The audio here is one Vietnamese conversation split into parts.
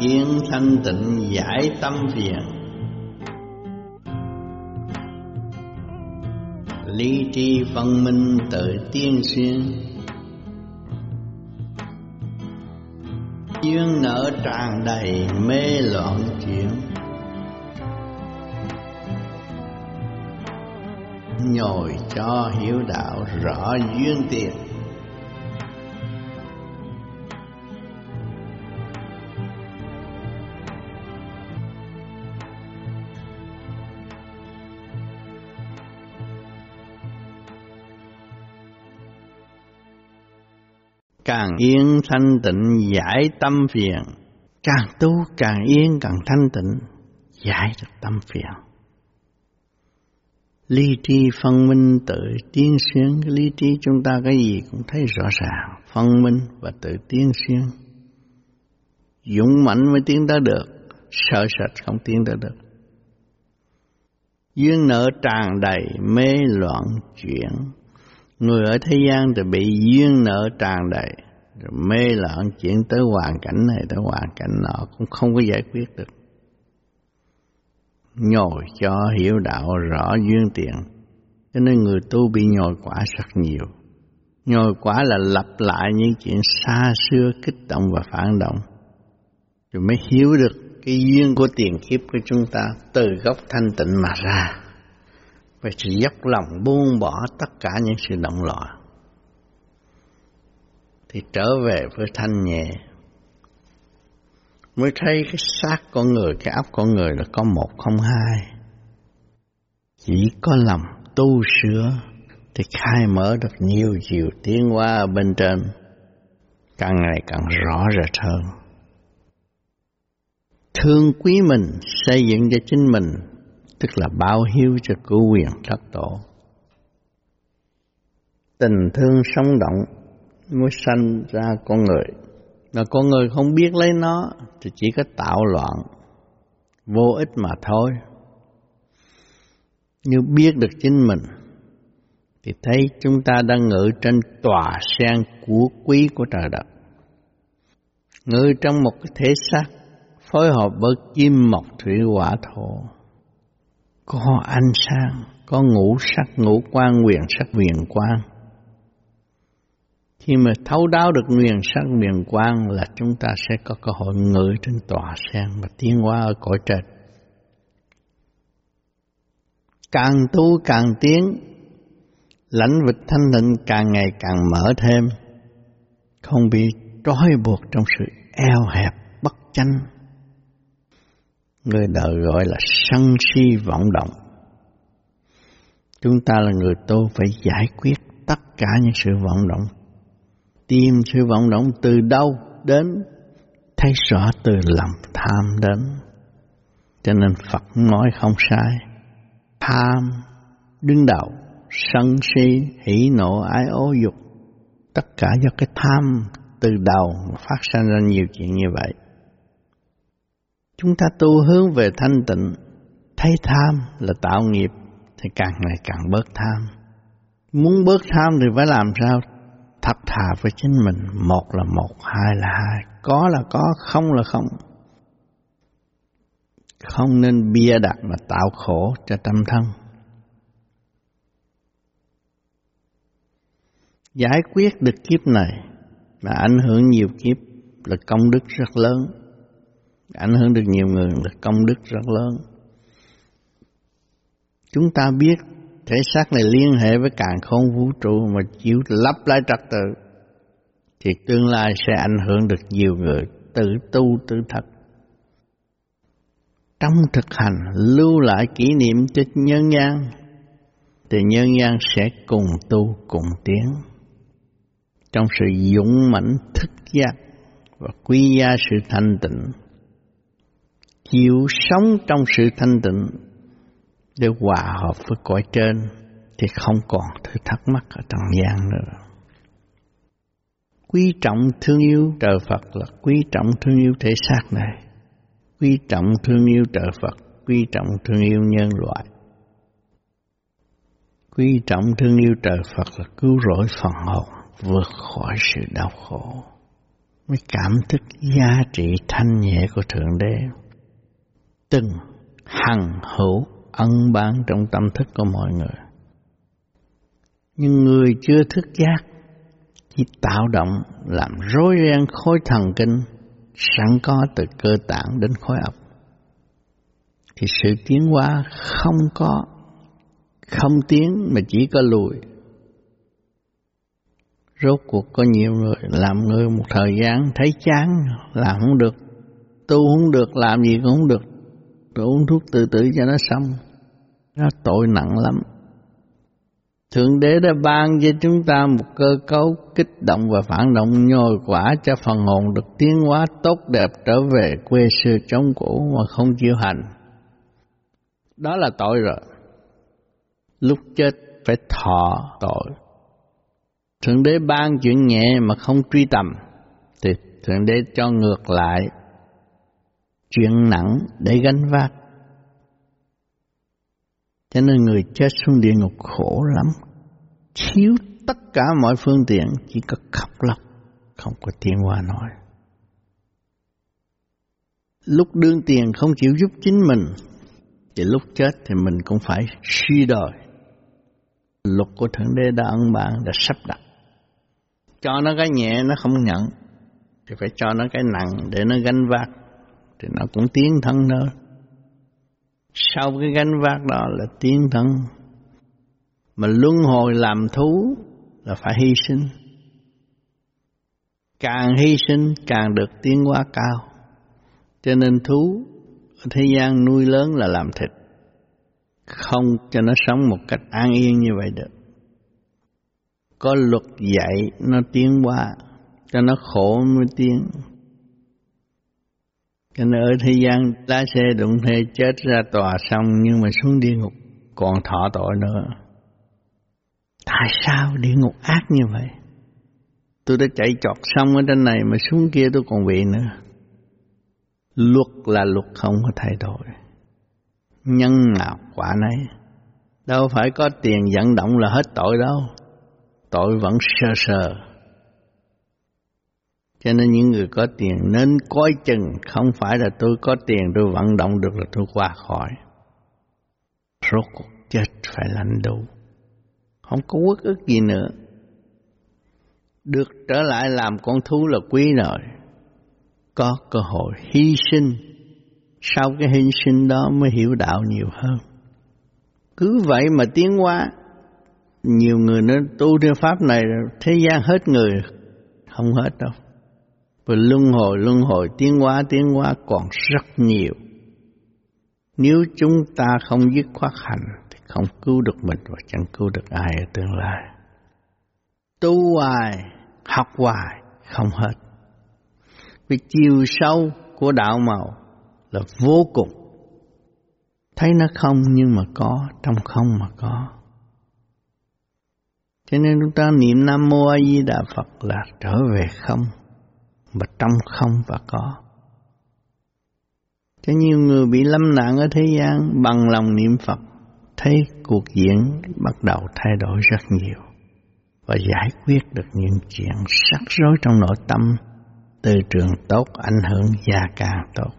yên thanh tịnh giải tâm phiền. Lý trí phân minh tự tiên xuyên. Duyên nợ tràn đầy mê loạn chuyển. Nhồi cho hiểu đạo rõ duyên tiền càng yên thanh tịnh, giải tâm phiền. Càng tu, càng yên, càng thanh tịnh, giải được tâm phiền. Lý trí phân minh tự tiến xuyên lý trí chúng ta cái gì cũng thấy rõ ràng. Phân minh và tự tiến xuyên dũng mãnh mới tiến tới được. Sợ sệt không tiến tới được. Duyên nợ tràn đầy mê loạn chuyển người ở thế gian thì bị duyên nợ tràn đầy, rồi mê loạn chuyển tới hoàn cảnh này, tới hoàn cảnh nọ, cũng không có giải quyết được. Nhồi cho hiểu đạo rõ duyên tiền, cho nên người tu bị nhồi quả rất nhiều. Nhồi quả là lặp lại những chuyện xa xưa kích động và phản động. Rồi mới hiểu được cái duyên của tiền kiếp của chúng ta từ gốc thanh tịnh mà ra phải chỉ dốc lòng buông bỏ tất cả những sự động loạn thì trở về với thanh nhẹ mới thấy cái xác con người, cái óc con người là có một không hai. Chỉ có lòng tu sửa thì khai mở được nhiều chiều tiến hóa ở bên trên, càng ngày càng rõ rệt hơn. Thương quý mình, xây dựng cho chính mình, tức là báo hiếu cho cứu quyền thất tổ. Tình thương sống động mới sanh ra con người. Mà con người không biết lấy nó thì chỉ có tạo loạn, vô ích mà thôi. Như biết được chính mình thì thấy chúng ta đang ngự trên tòa sen của quý của trời đất. Ngự trong một cái thể xác phối hợp với kim mộc thủy hỏa thổ có ánh sáng có ngũ sắc ngũ quan quyền sắc quyền quan khi mà thấu đáo được quyền sắc quyền quan là chúng ta sẽ có cơ hội ngự trên tòa sen và tiến hóa ở cõi trên. Càng tu càng tiến, lãnh vực thanh tịnh càng ngày càng mở thêm, không bị trói buộc trong sự eo hẹp bất chánh. Người đời gọi là sân si vọng động. Chúng ta là người tu phải giải quyết tất cả những sự vọng động. Tìm sự vọng động từ đâu đến? Thấy rõ từ lòng tham đến. Cho nên Phật nói không sai. Tham, đứng đầu, sân si hỉ nộ, ái ố dục. Tất cả do cái tham từ đầu phát sinh ra nhiều chuyện như vậy chúng ta tu hướng về thanh tịnh, thấy tham là tạo nghiệp, thì càng ngày càng bớt tham. Muốn bớt tham thì phải làm sao? Thật thà với chính mình, một là một, hai là hai, có là có, không là không. Không nên bia đặt mà tạo khổ cho tâm thân. Giải quyết được kiếp này mà ảnh hưởng nhiều kiếp, là công đức rất lớn ảnh hưởng được nhiều người, là công đức rất lớn chúng ta biết thể xác này liên hệ với càng không vũ trụ mà chịu lắp lại trật tự, thì tương lai sẽ ảnh hưởng được nhiều người, tự tu, tự thật. Trong thực hành, lưu lại kỷ niệm cho nhân gian, thì nhân gian sẽ cùng tu, cùng tiến. Trong sự dũng mãnh, thức giác và quý gia sự thanh tịnh chịu sống trong sự thanh tịnh để hòa hợp với cõi trên thì không còn thứ thắc mắc ở trần gian nữa. Quý trọng thương yêu trời Phật là quý trọng thương yêu thể xác này. Quý trọng thương yêu trời Phật, quý trọng thương yêu nhân loại. Quý trọng thương yêu trời Phật là cứu rỗi phần hồn, vượt khỏi sự đau khổ. mới cảm thức giá trị thanh nhẹ của Thượng Đế. Từng hằng hữu ân bán trong tâm thức của mọi người. Nhưng người chưa thức giác chỉ tạo động làm rối ren khối thần kinh sẵn có từ cơ tạng đến khối óc. Thì sự tiến hóa không có, không tiến mà chỉ có lùi. Rốt cuộc có nhiều người làm người một thời gian thấy chán làm không được, tu không được, làm gì cũng không được rồi uống thuốc tự tử cho nó xong nó tội nặng lắm Thượng Đế đã ban cho chúng ta một cơ cấu kích động và phản động nhồi quả cho phần hồn được tiến hóa tốt đẹp trở về quê xưa chống cũ mà không chịu hành. Đó là tội rồi. Lúc chết phải thọ tội. Thượng Đế ban chuyện nhẹ mà không truy tầm, thì Thượng Đế cho ngược lại chuyện nặng để gánh vác. Cho nên người chết xuống địa ngục khổ lắm, thiếu tất cả mọi phương tiện, chỉ có khóc lóc, không có tiền hoa nói. Lúc đương tiền không chịu giúp chính mình, thì lúc chết thì mình cũng phải suy đòi. Luật của Thượng Đế đã ân bạn, đã sắp đặt. Cho nó cái nhẹ nó không nhận, thì phải cho nó cái nặng để nó gánh vác, thì nó cũng tiến thân thôi. Sau cái gánh vác đó là tiến thân. Mà luân hồi làm thú là phải hy sinh. Càng hy sinh càng được tiến hóa cao. Cho nên thú ở thế gian nuôi lớn là làm thịt. Không cho nó sống một cách an yên như vậy được. Có luật dạy nó tiến hóa, cho nó khổ mới tiến cho nên ở thế gian, lá xe đụng thế chết ra tòa xong, nhưng mà xuống địa ngục, còn thọ tội nữa. Tại sao địa ngục ác như vậy? Tôi đã chạy chọt xong ở trên này, mà xuống kia tôi còn bị nữa. Luật là luật không có thay đổi. Nhân nào quả nấy. Đâu phải có tiền vận động là hết tội đâu. Tội vẫn sơ sờ cho nên những người có tiền nên coi chừng, không phải là tôi có tiền tôi vận động được là tôi qua khỏi. Rốt cuộc chết phải lãnh đủ. Không có quốc ức gì nữa. Được trở lại làm con thú là quý rồi. Có cơ hội hy sinh. Sau cái hy sinh đó mới hiểu đạo nhiều hơn. Cứ vậy mà tiến hóa. Nhiều người nói tu theo pháp này, thế gian hết người. Không hết đâu và luân hồi luân hồi tiến hóa tiến hóa còn rất nhiều. Nếu chúng ta không dứt khoát hành thì không cứu được mình và chẳng cứu được ai ở tương lai. Tu hoài, học hoài, không hết. Vì chiều sâu của đạo màu là vô cùng. Thấy nó không nhưng mà có, trong không mà có. Cho nên chúng ta niệm Nam Mô A Di Đà Phật là trở về không và trong không và có. Cho nhiều người bị lâm nạn ở thế gian bằng lòng niệm Phật, thấy cuộc diễn bắt đầu thay đổi rất nhiều và giải quyết được những chuyện rắc rối trong nội tâm từ trường tốt ảnh hưởng gia càng tốt.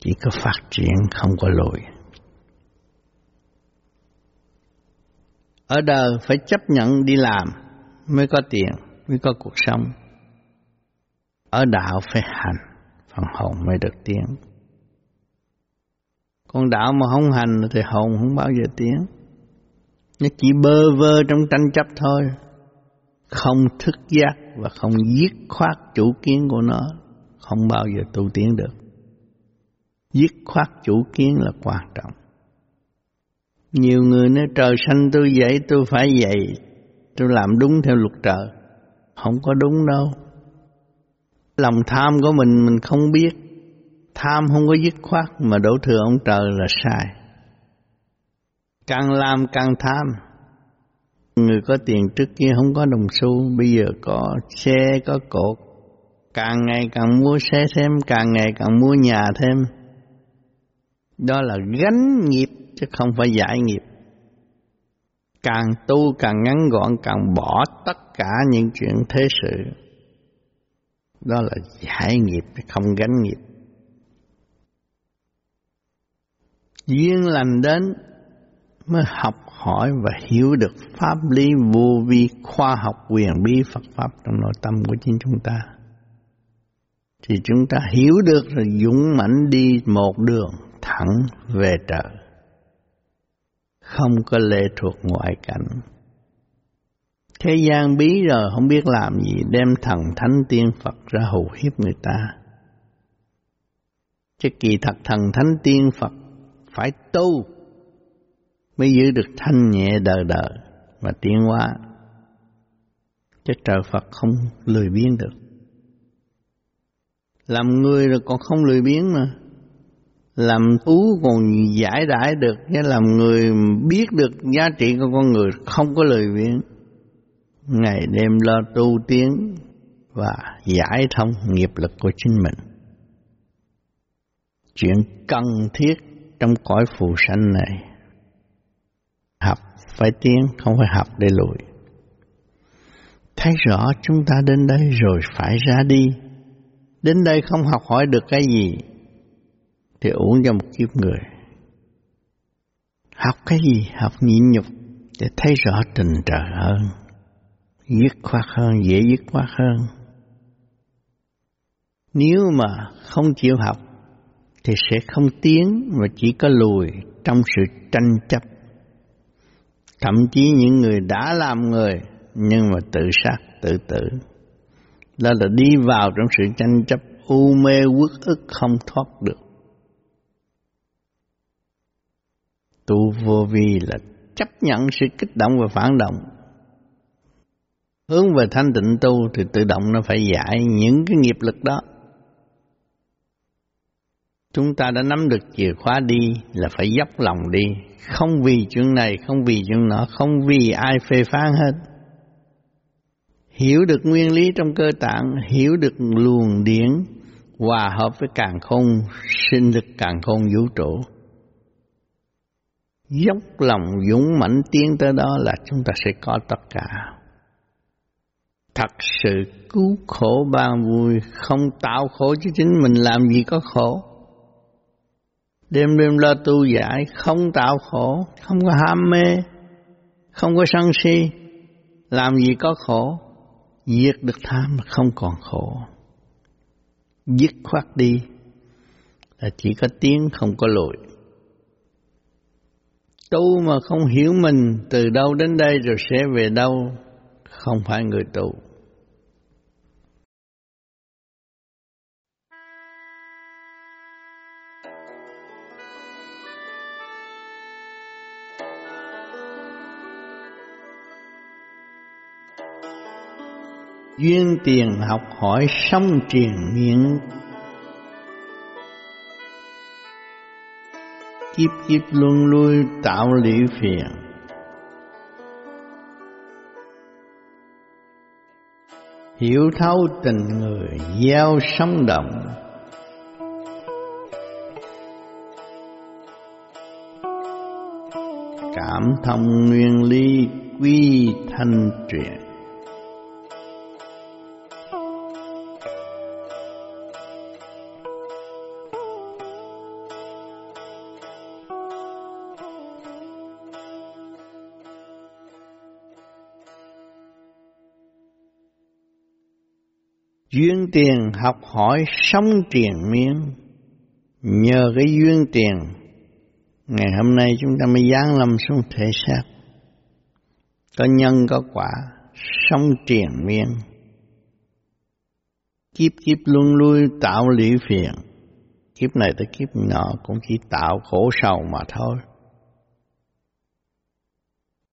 Chỉ có phát triển không có lùi. Ở đời phải chấp nhận đi làm mới có tiền, mới có cuộc sống ở đạo phải hành phần hồn mới được tiến. Còn đạo mà không hành thì hồn không bao giờ tiến. Nó chỉ bơ vơ trong tranh chấp thôi. Không thức giác và không giết khoát chủ kiến của nó không bao giờ tu tiến được. Giết khoát chủ kiến là quan trọng. Nhiều người nói trời xanh tôi vậy, tôi phải vậy, tôi làm đúng theo luật trời. Không có đúng đâu. Lòng tham của mình mình không biết. Tham không có dứt khoát mà đổ thừa ông trời là sai. Càng làm càng tham. Người có tiền trước kia không có đồng xu, bây giờ có xe, có cột. Càng ngày càng mua xe thêm, càng ngày càng mua nhà thêm. Đó là gánh nghiệp chứ không phải giải nghiệp. Càng tu càng ngắn gọn càng bỏ tất cả những chuyện thế sự đó là giải nghiệp, không gánh nghiệp. Duyên lành đến mới học hỏi và hiểu được pháp lý vô vi khoa học quyền bí Phật pháp trong nội tâm của chính chúng ta. Thì chúng ta hiểu được rồi dũng mãnh đi một đường thẳng về trời. Không có lệ thuộc ngoại cảnh thế gian bí rồi không biết làm gì đem thần thánh tiên Phật ra hù hiếp người ta chứ kỳ thật thần thánh tiên Phật phải tu mới giữ được thanh nhẹ đời đời và tiến hóa. Chứ trời Phật không lười biếng được. Làm người rồi còn không lười biếng mà. Làm thú còn giải đãi được, chứ làm người biết được giá trị của con người không có lười biếng. Ngày đêm lo tu tiến và giải thông nghiệp lực của chính mình. Chuyện cần thiết trong cõi phù sanh này, học phải tiến, không phải học để lùi. Thấy rõ chúng ta đến đây rồi phải ra đi. Đến đây không học hỏi được cái gì thì uống cho một kiếp người. Học cái gì? Học nhịn nhục để thấy rõ tình trời hơn dứt khoát hơn dễ dứt khoát hơn nếu mà không chịu học thì sẽ không tiến mà chỉ có lùi trong sự tranh chấp. Thậm chí những người đã làm người nhưng mà tự sát, tự tử. Đó là đi vào trong sự tranh chấp u mê uất ức không thoát được. Tu vô vi là chấp nhận sự kích động và phản động. Hướng về thanh tịnh tu thì tự động nó phải giải những cái nghiệp lực đó Chúng ta đã nắm được chìa khóa đi là phải dốc lòng đi, không vì chuyện này, không vì chuyện nọ, không vì ai phê phán hết. Hiểu được nguyên lý trong cơ tạng, hiểu được luồng điển, hòa hợp với càng không, sinh lực càng không vũ trụ. Dốc lòng dũng mãnh tiến tới đó là chúng ta sẽ có tất cả. Thật sự cứu khổ ban vui, không tạo khổ cho chính mình làm gì có khổ. Đêm đêm lo tu giải không tạo khổ không có ham mê không có sân si làm gì có khổ. Diệt được tham không còn khổ. Dứt khoát đi là chỉ có tiếng không có lùi. Tu mà không hiểu mình từ đâu đến đây rồi sẽ về đâu? Không phải người tu. Duyên tiền học hỏi song truyền miệng. Kiếp kiếp luân lui tạo lý phiền. Hiểu thấu tình người, gieo sống động cảm thông nguyên lý quy thanh truyền. Duyên tiền học hỏi sống triền miên. Nhờ cái duyên tiền, ngày hôm nay chúng ta mới giáng lâm xuống thể xác. Có nhân, có quả sống triền miên. Kiếp kiếp luôn lui tạo lý phiền. Kiếp này tới kiếp nọ cũng chỉ tạo khổ sầu mà thôi.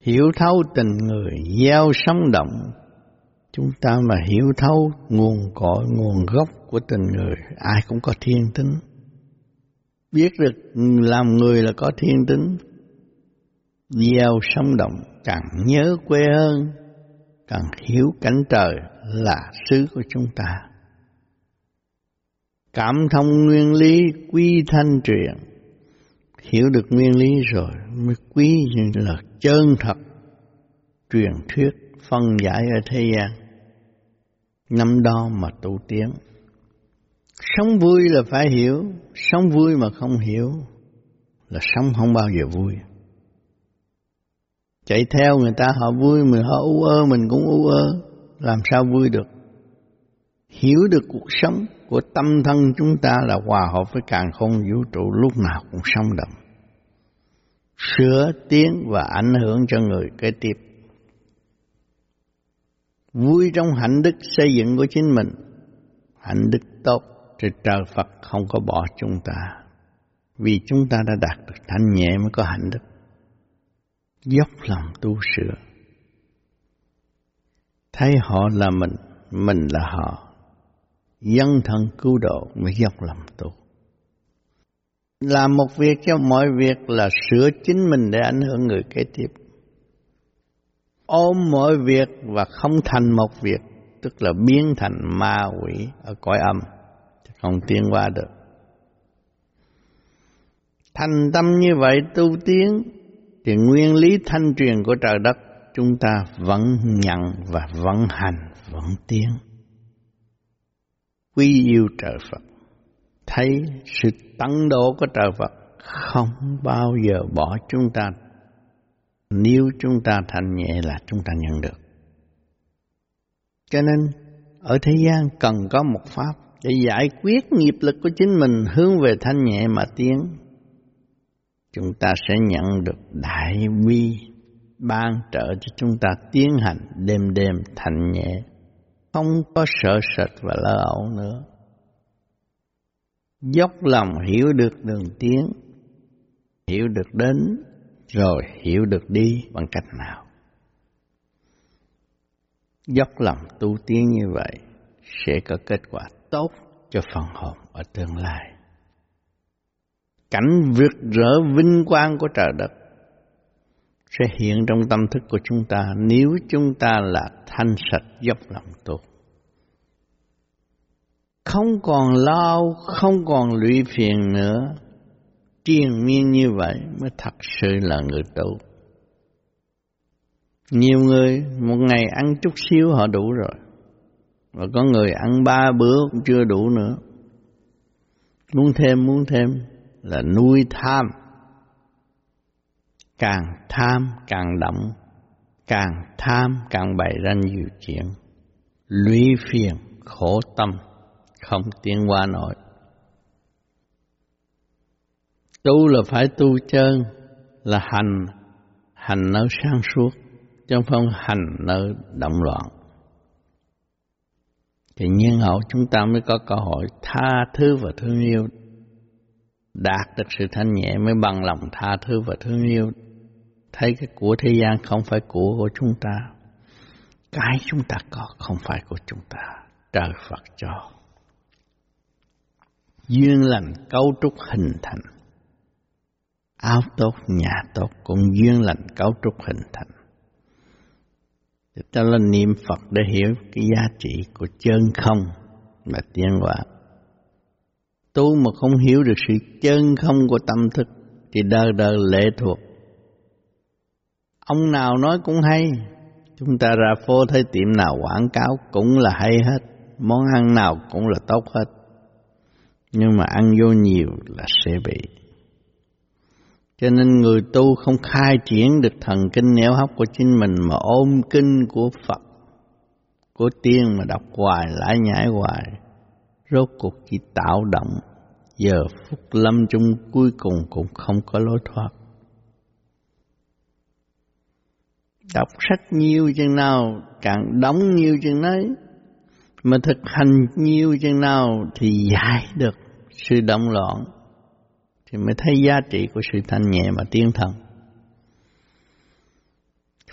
Hiểu thấu tình người, gieo sống động chúng ta mà hiểu thấu nguồn cội, nguồn gốc của tình người, ai cũng có thiên tính. Biết được làm người là có thiên tính, gieo sống động, càng nhớ quê hơn càng hiểu cảnh trời là xứ của chúng ta. Cảm thông nguyên lý quy thanh truyền hiểu được nguyên lý rồi mới quý như là chân thật, truyền thuyết phân giải ở thế gian năm đó mà tu tiến. Sống vui là phải hiểu, sống vui mà không hiểu là sống không bao giờ vui. Chạy theo người ta họ vui, mình họ u ơ, mình cũng u ơ, làm sao vui được. Hiểu được cuộc sống của tâm thân chúng ta là hòa hợp với càng không vũ trụ lúc nào cũng sống động. Sửa tiến và ảnh hưởng cho người kế tiếp. Vui trong hạnh đức xây dựng của chính mình, hạnh đức tốt thì trời Phật không có bỏ chúng ta. Vì chúng ta đã đạt được thanh nhẹ mới có hạnh đức. Dốc lòng tu sửa. Thấy họ là mình, mình là họ. Dân thân cứu độ mới dốc lòng tu. Làm một việc cho mọi việc là sửa chính mình để ảnh hưởng người kế tiếp. Ôm mọi việc và không thành một việc, tức là biến thành ma quỷ ở cõi âm không tiến qua được. Thành tâm như vậy tu tiến thì nguyên lý thanh truyền của trời đất chúng ta vẫn nhận và vẫn hành, vẫn tiến. quy yêu trời Phật, thấy sự tấn độ của trời Phật không bao giờ bỏ chúng ta nếu chúng ta thành nhẹ là chúng ta nhận được. Cho nên, ở thế gian cần có một pháp để giải quyết nghiệp lực của chính mình hướng về thanh nhẹ mà tiến chúng ta sẽ nhận được đại bi ban trợ cho chúng ta tiến hành đêm đêm thành nhẹ, không có sợ sệt và lơ ẩu nữa dốc lòng hiểu được đường tiến, hiểu được đến rồi, hiểu được đi bằng cách nào dốc lòng tu tiến như vậy sẽ có kết quả tốt cho phần hồn ở tương lai. Cảnh vượt rỡ vinh quang của trời đất sẽ hiện trong tâm thức của chúng ta nếu chúng ta là thanh sạch dốc lòng tu. Không còn lao không còn lụy phiền nữa. Triền miên như vậy mới thật sự là người tu. Nhiều người một ngày ăn chút xíu họ đủ rồi. Và có người ăn ba bữa cũng chưa đủ nữa. Muốn thêm, muốn thêm là nuôi tham. Càng tham càng động, càng tham càng bày ra nhiều chuyện. Lũy phiền, khổ tâm, không tiến qua nổi. Tu là phải tu chân, là hành, hành nơi sáng suốt, trong phong hành nơi động loạn. Thì nhân hậu chúng ta mới có cơ hội tha thứ và thương yêu. Đạt được sự thanh nhẹ mới bằng lòng tha thứ và thương yêu. Thấy cái của thế gian không phải của của chúng ta cái chúng ta có không phải của chúng ta. Trời Phật cho. Duyên lành cấu trúc hình thành áo tốt nhà tốt cũng duyên lành cấu trúc hình thành thì ta là niệm Phật để hiểu cái giá trị của chân không và tiến hóa. Tu mà không hiểu được sự chân không của tâm thức thì đời đời lệ thuộc. Ông nào nói cũng hay, chúng ta ra phố thấy tiệm nào quảng cáo cũng là hay hết, món ăn nào cũng là tốt hết. Nhưng mà ăn vô nhiều là sẽ bị cho nên người tu không khai triển được thần kinh nẻo hóc của chính mình mà ôm kinh của Phật, của tiên mà đọc hoài, lại nhảy hoài. Rốt cuộc chỉ tạo động, giờ phút lâm chung cuối cùng cũng không có lối thoát. Đọc sách nhiều chừng nào, càng đóng nhiều chừng nấy, mà thực hành nhiều chừng nào thì giải được sự động loạn thì mới thấy giá trị của sự thanh nhẹ và tiến thần.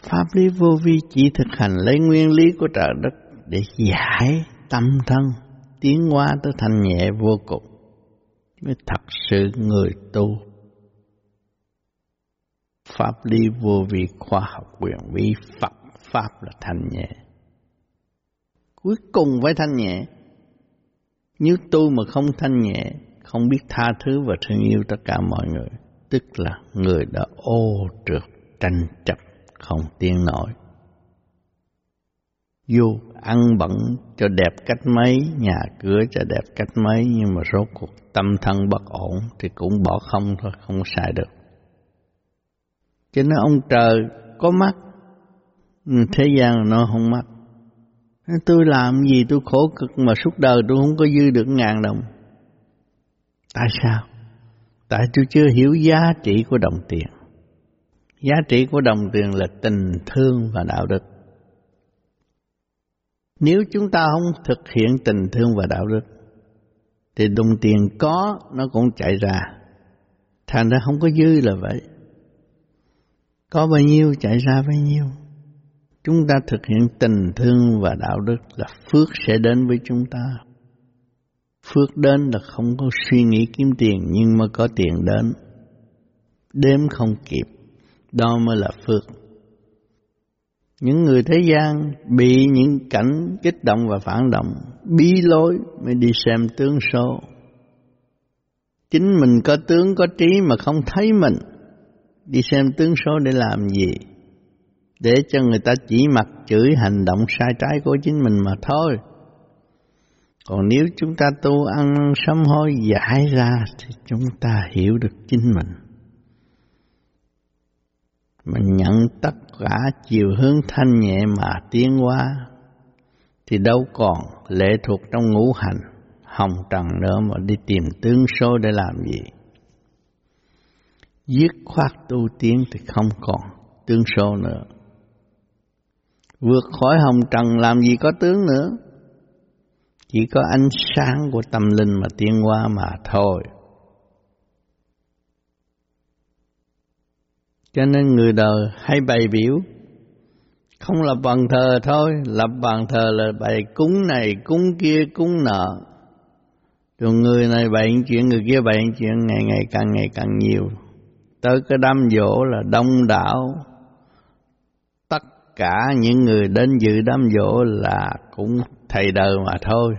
Pháp lý vô vi chỉ thực hành lấy nguyên lý của trời đất để giải tâm thân, tiến hóa tới thanh nhẹ vô cùng, mới thật sự người tu. Pháp lý vô vi khoa học quyền vi Phật Pháp là thanh nhẹ. Cuối cùng phải thanh nhẹ, nếu tu mà không thanh nhẹ không biết tha thứ và thương yêu tất cả mọi người, tức là người đã ô trượt tranh chấp không tiên nổi. Vô ăn bẩn cho đẹp cách mấy, nhà cửa cho đẹp cách mấy, nhưng mà rốt cuộc tâm thân bất ổn thì cũng bỏ không thôi, không xài được. Cho nên ông trời có mắt, thế gian nó không mắt. Tôi làm gì tôi khổ cực mà suốt đời tôi không có dư được ngàn đồng. Tại sao? Tại tôi chưa hiểu giá trị của đồng tiền. Giá trị của đồng tiền là tình thương và đạo đức. Nếu chúng ta không thực hiện tình thương và đạo đức, thì đồng tiền có nó cũng chạy ra. Thành ra không có dư là vậy. Có bao nhiêu chạy ra bấy nhiêu. Chúng ta thực hiện tình thương và đạo đức là phước sẽ đến với chúng ta. Phước đến là không có suy nghĩ kiếm tiền nhưng mà có tiền đến. Đếm không kịp, đó mới là phước. Những người thế gian bị những cảnh kích động và phản động, bí lối mới đi xem tướng số. Chính mình có tướng có trí mà không thấy mình, đi xem tướng số để làm gì? Để cho người ta chỉ mặt chửi hành động sai trái của chính mình mà thôi. Còn nếu chúng ta tu ăn sám hối giải ra thì chúng ta hiểu được chính mình. Mình nhận tất cả chiều hướng thanh nhẹ mà tiến hóa thì đâu còn lệ thuộc trong ngũ hành, hồng trần nữa mà đi tìm tướng số để làm gì. Dứt khoát tu tiến thì không còn tướng số nữa. Vượt khỏi hồng trần làm gì có tướng nữa chỉ có ánh sáng của tâm linh mà tiến hóa mà thôi. Cho nên người đời hay bày biểu, không là bàn thờ thôi, lập bàn thờ là bày cúng này, cúng kia, cúng nợ. Rồi người này bày chuyện, người kia bày chuyện, ngày ngày càng ngày càng nhiều. Tới cái đám dỗ là đông đảo, cả những người đến dự đám dỗ là cũng thầy đời mà thôi.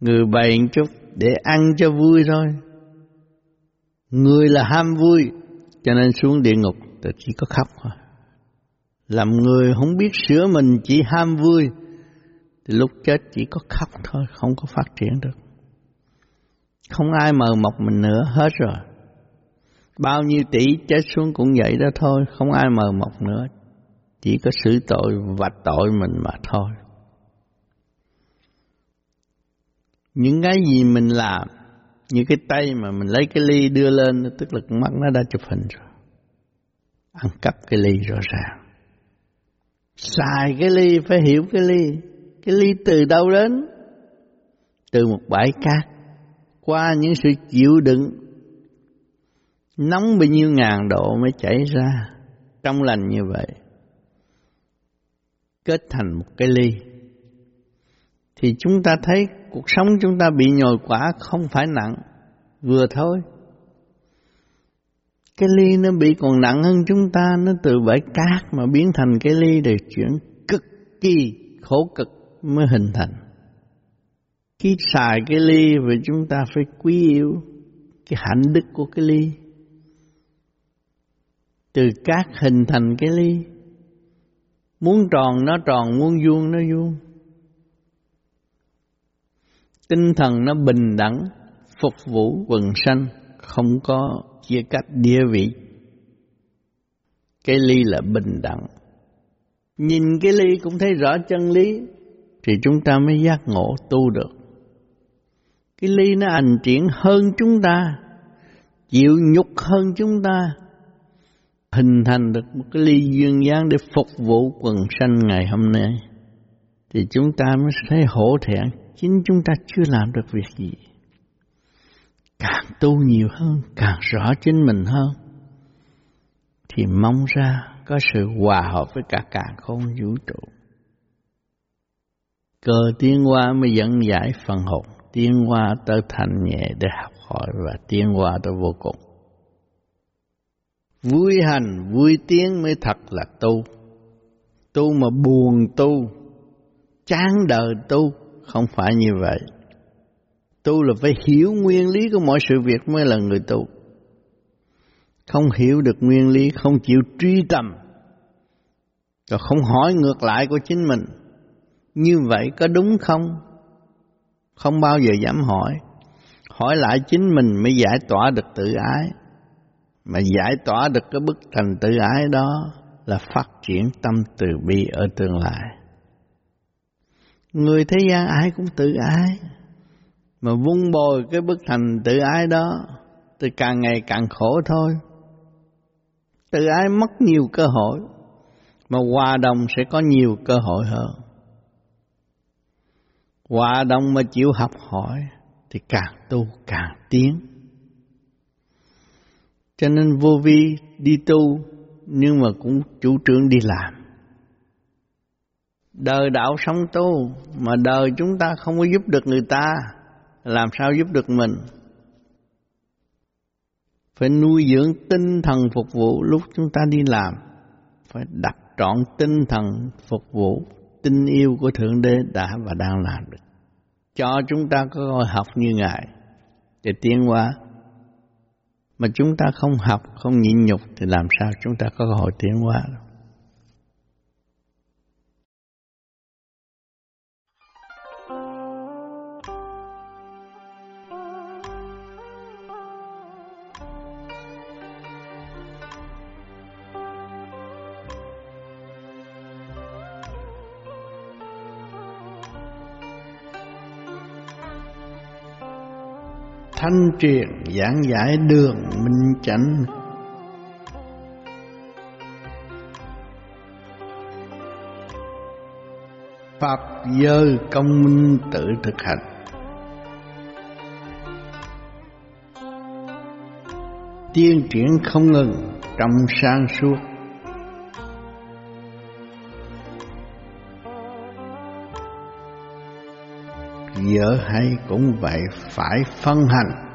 Người bày chút để ăn cho vui thôi. Người là ham vui, cho nên xuống địa ngục thì chỉ có khóc thôi. Làm người không biết sửa mình chỉ ham vui, thì lúc chết chỉ có khóc thôi, không có phát triển được. Không ai mờ mọc mình nữa, hết rồi. Bao nhiêu tỷ chết xuống cũng vậy đó thôi, không ai mờ mọc nữa. Chỉ có xử tội và tội mình mà thôi. những cái gì mình làm như cái tay mà mình lấy cái ly đưa lên tức là con mắt nó đã chụp hình rồi. Ăn cắp cái ly rõ ràng. Xài cái ly phải hiểu cái ly. Cái ly từ đâu đến? Từ một bãi cát. Qua những sự chịu đựng nóng bao nhiêu ngàn độ mới chảy ra trong lành như vậy kết thành một cái ly thì chúng ta thấy cuộc sống chúng ta bị nhồi quả không phải nặng, vừa thôi. Cái ly nó bị còn nặng hơn chúng ta, nó từ bãi cát mà biến thành cái ly để chuyển cực kỳ khổ cực mới hình thành. Khi xài cái ly và chúng ta phải quý yêu cái hạnh đức của cái ly. Từ cát hình thành cái ly. Muốn tròn nó tròn, muốn vuông nó vuông. Tinh thần nó bình đẳng phục vụ quần sanh không có chia cách địa vị. Cái ly là bình đẳng. Nhìn cái ly cũng thấy rõ chân lý thì chúng ta mới giác ngộ tu được. Cái ly nó hành triển hơn chúng ta chịu nhục hơn chúng ta hình thành được một cái ly duyên dáng để phục vụ quần sanh ngày hôm nay thì chúng ta mới thấy hổ thẹn chính chúng ta chưa làm được việc gì. Càng tu nhiều hơn, càng rõ chính mình hơn, thì mong ra có sự hòa hợp với cả càng không vũ trụ. Cờ tiến hóa mới dẫn giải phần hồn, tiến hóa tới thành nhẹ để học hỏi và tiến hóa tới vô cùng. Vui hành, vui tiếng mới thật là tu. Tu mà buồn tu, chán đời tu, không phải như vậy. Tu là phải hiểu nguyên lý của mọi sự việc mới là người tu. Không hiểu được nguyên lý, không chịu truy tầm, rồi không hỏi ngược lại của chính mình như vậy có đúng không không bao giờ dám hỏi hỏi lại chính mình mới giải tỏa được tự ái mà giải tỏa được cái bức thành tự ái đó là phát triển tâm từ bi ở tương lai. Người thế gian ai cũng tự ái. Mà vun bồi cái bức thành tự ái đó thì càng ngày càng khổ thôi. Tự ái mất nhiều cơ hội, mà hòa đồng sẽ có nhiều cơ hội hơn. Hòa đồng mà chịu học hỏi thì càng tu càng tiến cho nên vô vi đi tu, nhưng mà cũng chủ trương đi làm. Đời đạo sống tu, mà đời chúng ta không có giúp được người ta, làm sao giúp được mình? Phải nuôi dưỡng tinh thần phục vụ lúc chúng ta đi làm. Phải đặt trọn tinh thần phục vụ tình yêu của thượng đế đã và đang làm được. Cho chúng ta có học như ngài. Để tiến hóa mà chúng ta không học, không nhịn nhục thì làm sao chúng ta có cơ hội tiến hóa đâu thanh truyền giảng giải đường minh chánh. Pháp giới công minh tự thực hành. Tiên triển không ngừng trong sáng suốt. Dở hay cũng vậy phải phân hành.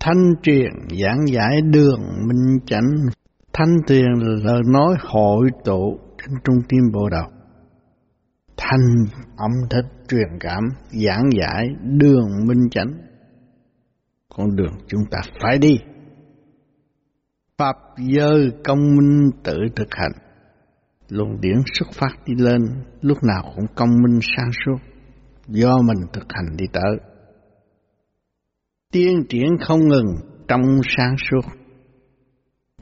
Thanh truyền giảng giải đường minh chánh Thanh tiền là lời nói hội tụ trên trung tim bộ đầu. Thanh âm thích truyền cảm, giảng giải, đường minh chánh. Con đường chúng ta phải đi. Pháp dơ công minh tự thực hành. Luồng điển xuất phát đi lên, lúc nào cũng công minh sáng suốt, do mình thực hành đi tới. Tiên triển không ngừng trong sáng suốt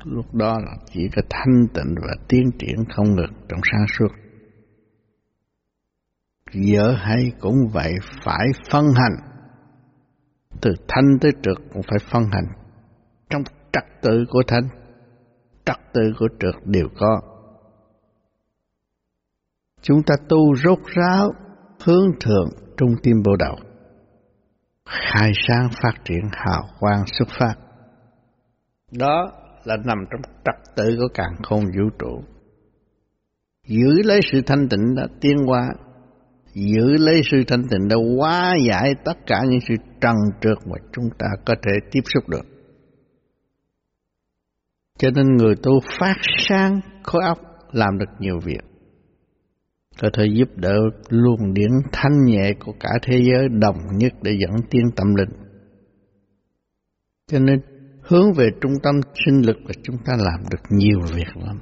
lúc đó là chỉ có thanh tịnh và tiến triển không ngừng trong sáng suốt. Dở hay cũng vậy phải phân hành. Từ thanh tới trực cũng phải phân hành. Trong trật tự của thanh, trật tự của trực đều có. Chúng ta tu rốt ráo, hướng thượng trung tim bộ đầu. Khai sáng phát triển hào quang xuất phát. Đó là nằm trong trật tự của càng không vũ trụ. Giữ lấy sự thanh tịnh đã tiến hóa, giữ lấy sự thanh tịnh đã hóa giải tất cả những sự trần trượt mà chúng ta có thể tiếp xúc được. Cho nên người tu phát sáng khối óc làm được nhiều việc. Có thể giúp đỡ luồng điển thanh nhẹ của cả thế giới đồng nhất để dẫn tiên tâm linh. Cho nên hướng về trung tâm sinh lực là chúng ta làm được nhiều việc lắm.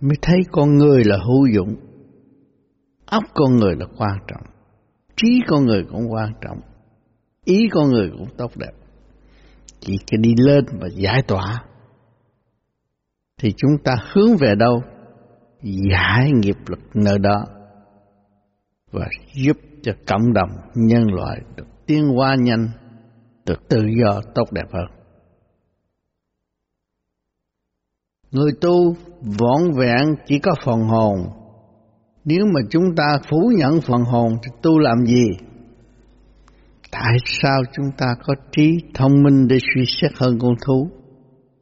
Mới thấy con người là hữu dụng, óc con người là quan trọng, trí con người cũng quan trọng, ý con người cũng tốt đẹp. Chỉ cái đi lên và giải tỏa thì chúng ta hướng về đâu? Giải nghiệp lực nơi đó và giúp cho cộng đồng nhân loại được tiến hóa nhanh được tự do tốt đẹp hơn. Người tu vọn vẹn chỉ có phần hồn. Nếu mà chúng ta phủ nhận phần hồn thì tu làm gì? Tại sao chúng ta có trí thông minh để suy xét hơn con thú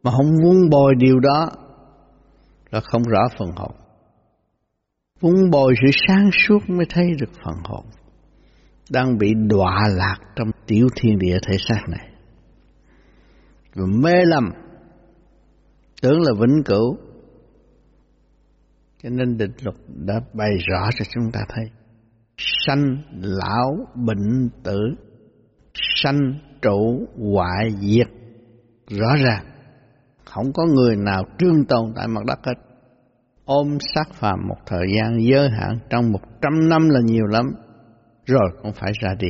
mà không muốn bồi điều đó là không rõ phần hồn. Muốn bồi sự sáng suốt mới thấy được phần hồn đang bị đọa lạc trong tiểu thiên địa thể xác này. và mê lầm. Tưởng là vĩnh cửu. Cho nên định luật đã bày rõ cho chúng ta thấy. Sanh lão bệnh tử. Sanh trụ hoại diệt. Rõ ràng. Không có người nào trương tồn tại mặt đất hết. Ôm sát phàm một thời gian giới hạn trong một trăm năm là nhiều lắm rồi cũng phải ra đi.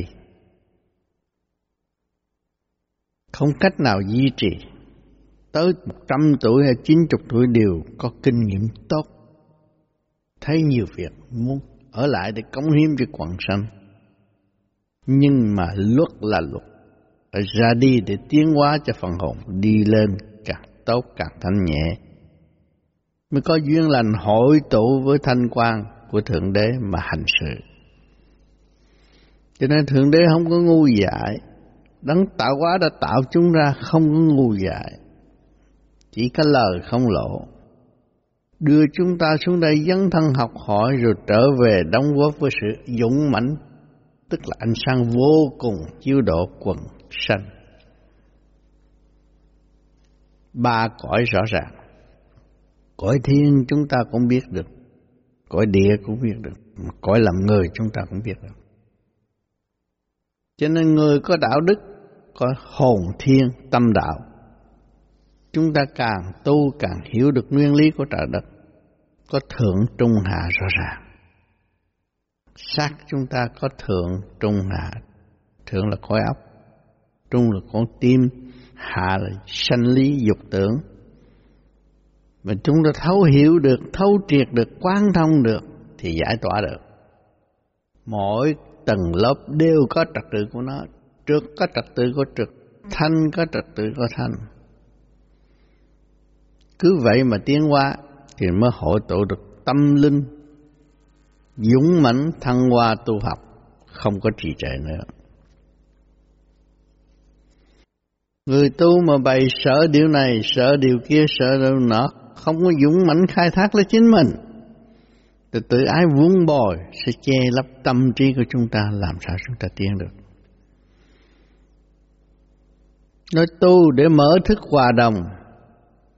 Không cách nào duy trì. Tới một trăm tuổi hay chín chục tuổi đều có kinh nghiệm tốt. Thấy nhiều việc muốn ở lại để cống hiến cho quần sanh. Nhưng mà luật là luật. Phải ra đi để tiến hóa cho phần hồn đi lên càng tốt, càng thanh nhẹ. Mới có duyên lành hội tụ với thanh quan của thượng đế mà hành sự cho nên thượng đế không có ngu dại. Đấng tạo hóa đã tạo chúng ra, không có ngu dại. Chỉ có lời không lộ. Đưa chúng ta xuống đây dấn thân học hỏi rồi trở về đóng góp với sự dũng mãnh, tức là ánh sáng vô cùng chiếu độ quần sanh. Ba cõi rõ ràng. Cõi thiên chúng ta cũng biết được. Cõi địa cũng biết được. Cõi làm người chúng ta cũng biết được cho nên người có đạo đức, có hồn thiên, tâm đạo, chúng ta càng tu càng hiểu được nguyên lý của trời đất, có thượng trung hạ rõ ràng. Sắc chúng ta có thượng trung hạ thượng là khối óc, trung là con tim, hạ là sanh lý dục tưởng. Mà chúng ta thấu hiểu được, thấu triệt được, quán thông được, thì giải tỏa được. Mỗi tầng lớp đều có trật tự của nó. Trực có trật tự của trực thanh, có trật tự của thanh. Cứ vậy mà tiến hóa thì mới hội tụ được tâm linh, dũng mãnh, thăng hoa tu học, không có trì trệ nữa. Người tu mà bày sợ điều này sợ điều kia sợ điều nọ, không có dũng mãnh khai thác lấy chính mình từ tự ái vuông bồi sẽ che lấp tâm trí của chúng ta, làm sao chúng ta tiến được. Nói tu để mở thức hòa đồng,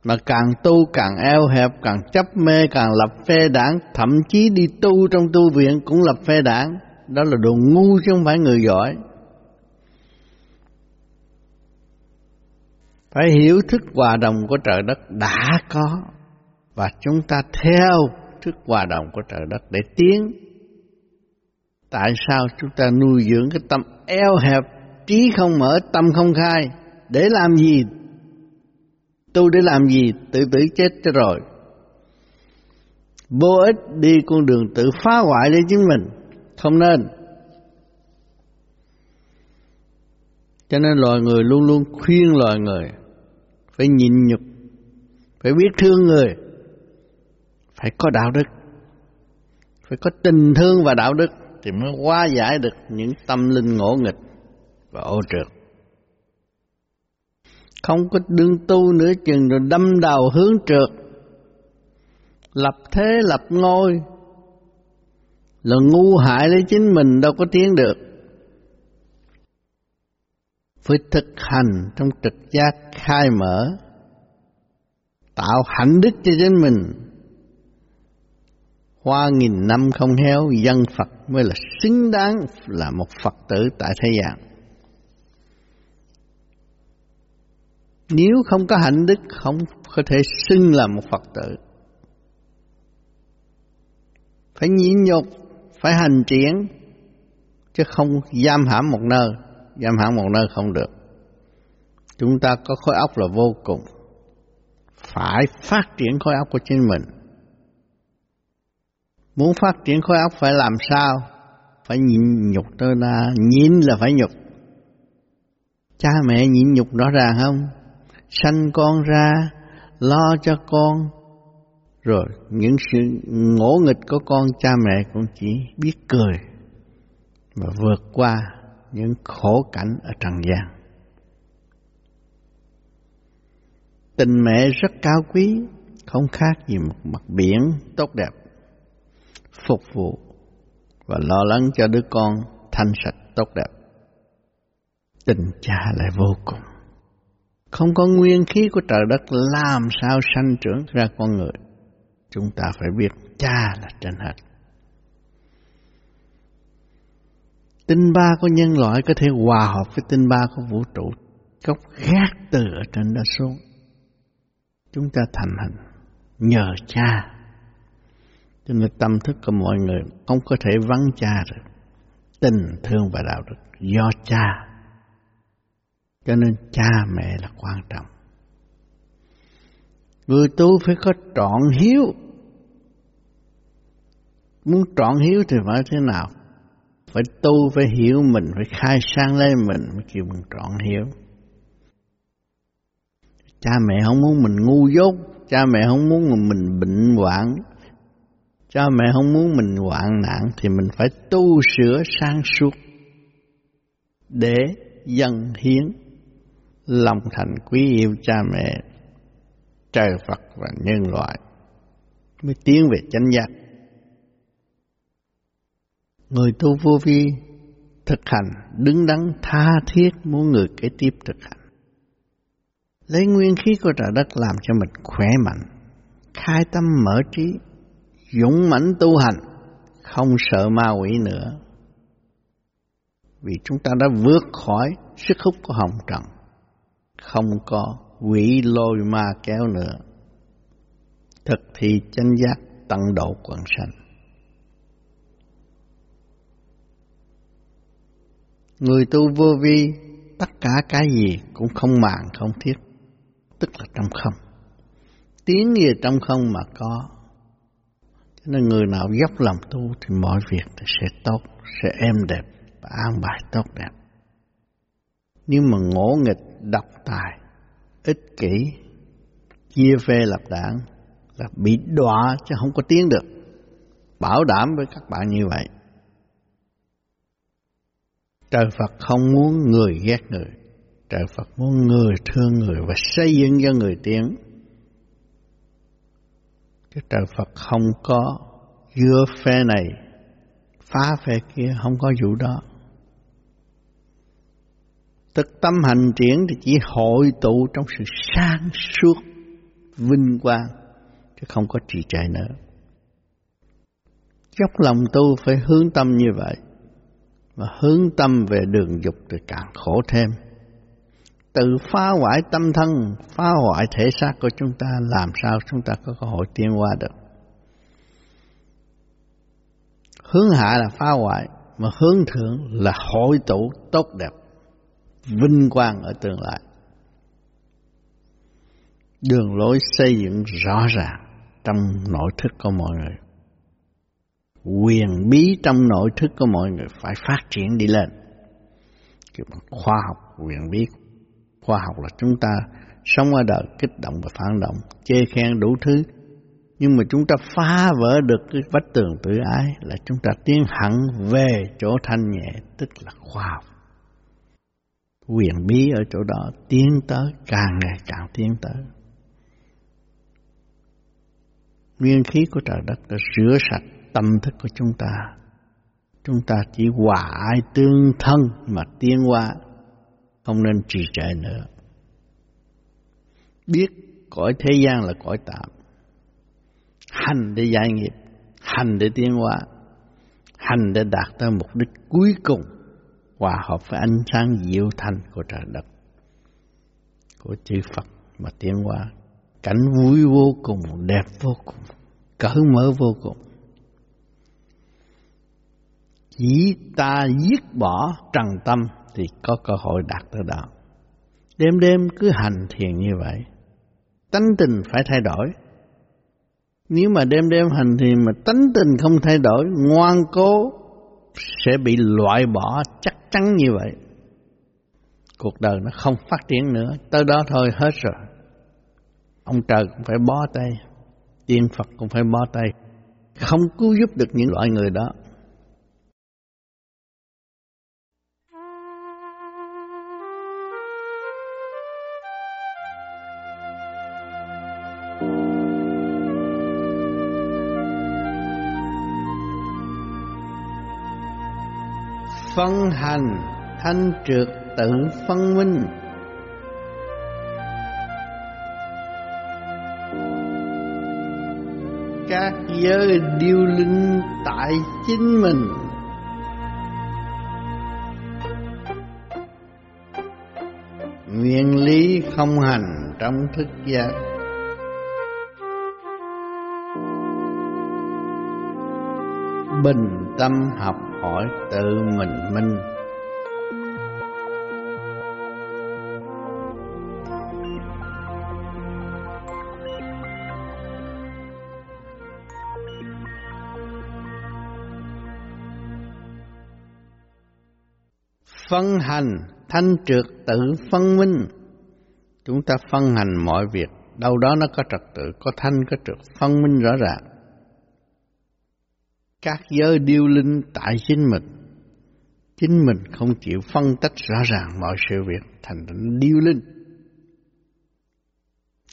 mà càng tu càng eo hẹp, càng chấp mê, càng lập phe đảng, thậm chí đi tu trong tu viện cũng lập phe đảng. Đó là đồ ngu chứ không phải người giỏi. Phải hiểu thức hòa đồng của trời đất đã có, và chúng ta theo thức hòa đồng của trời đất để tiến. Tại sao chúng ta nuôi dưỡng cái tâm eo hẹp, trí không mở, tâm không khai? Để làm gì? Tu để làm gì? Tự tử chết cho rồi. Vô ích đi con đường tự phá hoại để chính mình không nên. Cho nên loài người luôn luôn khuyên loài người phải nhịn nhục, phải biết thương người phải có đạo đức. Phải có tình thương và đạo đức thì mới hóa giải được những tâm linh ngỗ nghịch và ô trượt. Không có đương tu nữa chừng rồi đâm đầu hướng trượt. Lập thế lập ngôi là ngu hại lấy chính mình đâu có tiến được. Phải thực hành trong trực giác khai mở, tạo hạnh đức cho chính mình hoa nghìn năm không héo dân Phật mới là xứng đáng là một Phật tử tại thế gian Nếu không có hạnh đức không có thể xưng là một Phật tử. Phải nhịn nhục, phải hành triển, chứ không giam hãm một nơi, giam hãm một nơi không được. Chúng ta có khối óc là vô cùng, phải phát triển khối óc của chính mình. Muốn phát triển khối óc phải làm sao? Phải nhịn nhục tôi là nhịn là phải nhục. Cha mẹ nhịn nhục rõ ràng không? sanh con ra, lo cho con rồi, những sự ngỗ nghịch của con cha mẹ cũng chỉ biết cười và vượt qua những khổ cảnh ở trần gian tình mẹ rất cao quý, không khác gì một mặt biển tốt đẹp phục vụ và lo lắng cho đứa con thanh sạch, tốt đẹp tình cha lại vô cùng Không có nguyên khí của trời đất, làm sao sanh trưởng ra con người. Chúng ta phải biết cha là trên hết. Tinh ba của nhân loại có thể hòa hợp với tinh ba của vũ trụ. Gốc gác từ ở trên đó xuống. Chúng ta thành hình nhờ cha. Cho nên tâm thức của mọi người không có thể vắng cha được. Tình thương và đạo đức do cha. Cho nên cha mẹ là quan trọng. Người tu phải có trọn hiếu. Muốn trọn hiếu thì phải thế nào? Phải tu, phải hiểu mình, phải khai sang lên mình mới kêu mình trọn hiếu. Cha mẹ không muốn mình ngu dốt, cha mẹ không muốn mình bệnh hoạn, cha mẹ không muốn mình hoạn nạn thì mình phải tu sửa sang suốt để dâng hiến lòng thành quý yêu cha mẹ trời Phật và nhân loại mới tiến về chánh giác. Người tu vô vi thực hành đứng đắn tha thiết muốn người kế tiếp thực hành. Lấy nguyên khí của trời đất làm cho mình khỏe mạnh, khai tâm mở trí, dũng mãnh tu hành, không sợ ma quỷ nữa. Vì chúng ta đã vượt khỏi sức hút của hồng trần, không có quỷ lôi ma kéo nữa. Thực thi chân giác tăng độ quần sanh. Người tu vô vi, tất cả cái gì cũng không màng không thiết, tức là trong không. Tiếng gì trong không mà có. Nên người nào dốc lòng tu thì mọi việc sẽ tốt, sẽ êm đẹp và an bài tốt đẹp. Nếu mà ngỗ nghịch, độc tài, ích kỷ, chia phê lập đảng là bị đọa chứ không có tiến được. Bảo đảm với các bạn như vậy. Trời Phật không muốn người ghét người. Trời Phật muốn người thương người và xây dựng cho người tiến. Chứ trời Phật không có dưa phe này, phá phe kia, không có vụ đó. Thực tâm hành triển thì chỉ hội tụ trong sự sáng suốt, vinh quang, chứ không có trì trệ nữa. Dốc lòng tu phải hướng tâm như vậy, và hướng tâm về đường dục thì càng khổ thêm. Tự phá hoại tâm thân, phá hoại thể xác của chúng ta, làm sao chúng ta có cơ hội tiến qua được. Hướng hạ là phá hoại, mà hướng thượng là hội tụ tốt đẹp vinh quang ở tương lai. Đường lối xây dựng rõ ràng trong nội thức của mọi người. Quyền bí trong nội thức của mọi người phải phát triển đi lên. Cái khoa học, quyền bí khoa học là chúng ta sống ở đời kích động và phản động, chê khen đủ thứ. Nhưng mà chúng ta phá vỡ được cái vách tường tự ái là chúng ta tiến hẳn về chỗ thanh nhẹ, tức là khoa học. Quyền bí ở chỗ đó tiến tới càng ngày càng tiến tới. Nguyên khí của trời đất đã rửa sạch tâm thức của chúng ta. Chúng ta chỉ hòa ai tương thân mà tiến qua không nên trì trệ nữa. Biết cõi thế gian là cõi tạm. Hành để giải nghiệp, hành để tiến hóa, hành để đạt tới mục đích cuối cùng, hòa hợp với ánh sáng diệu thanh của trời đất. Của chư Phật mà tiến hóa, cảnh vui vô cùng, đẹp vô cùng, cởi mở vô cùng. Chỉ ta giết bỏ trần tâm thì có cơ hội đạt tới đó. Đêm đêm cứ hành thiền như vậy, tánh tình phải thay đổi. Nếu mà đêm đêm hành thiền mà tánh tình không thay đổi, ngoan cố, sẽ bị loại bỏ chắc chắn như vậy. Cuộc đời nó không phát triển nữa, tới đó thôi, hết rồi. Ông trời cũng phải bó tay, tiên phật cũng phải bó tay. Không cứu giúp được những loại người đó. phân hành, thanh trượt tự phân minh. Các giới điêu linh tại chính mình. Nguyên lý không hành trong thức giác. Bình tâm học hỏi tự mình minh. Phân hành thanh trượt tự phân minh. Chúng ta phân hành mọi việc, đâu đó nó có trật tự, có thanh, có trượt, phân minh rõ ràng các giới điêu linh tại chính mình. Chính mình không chịu phân tách rõ ràng mọi sự việc thành điêu linh.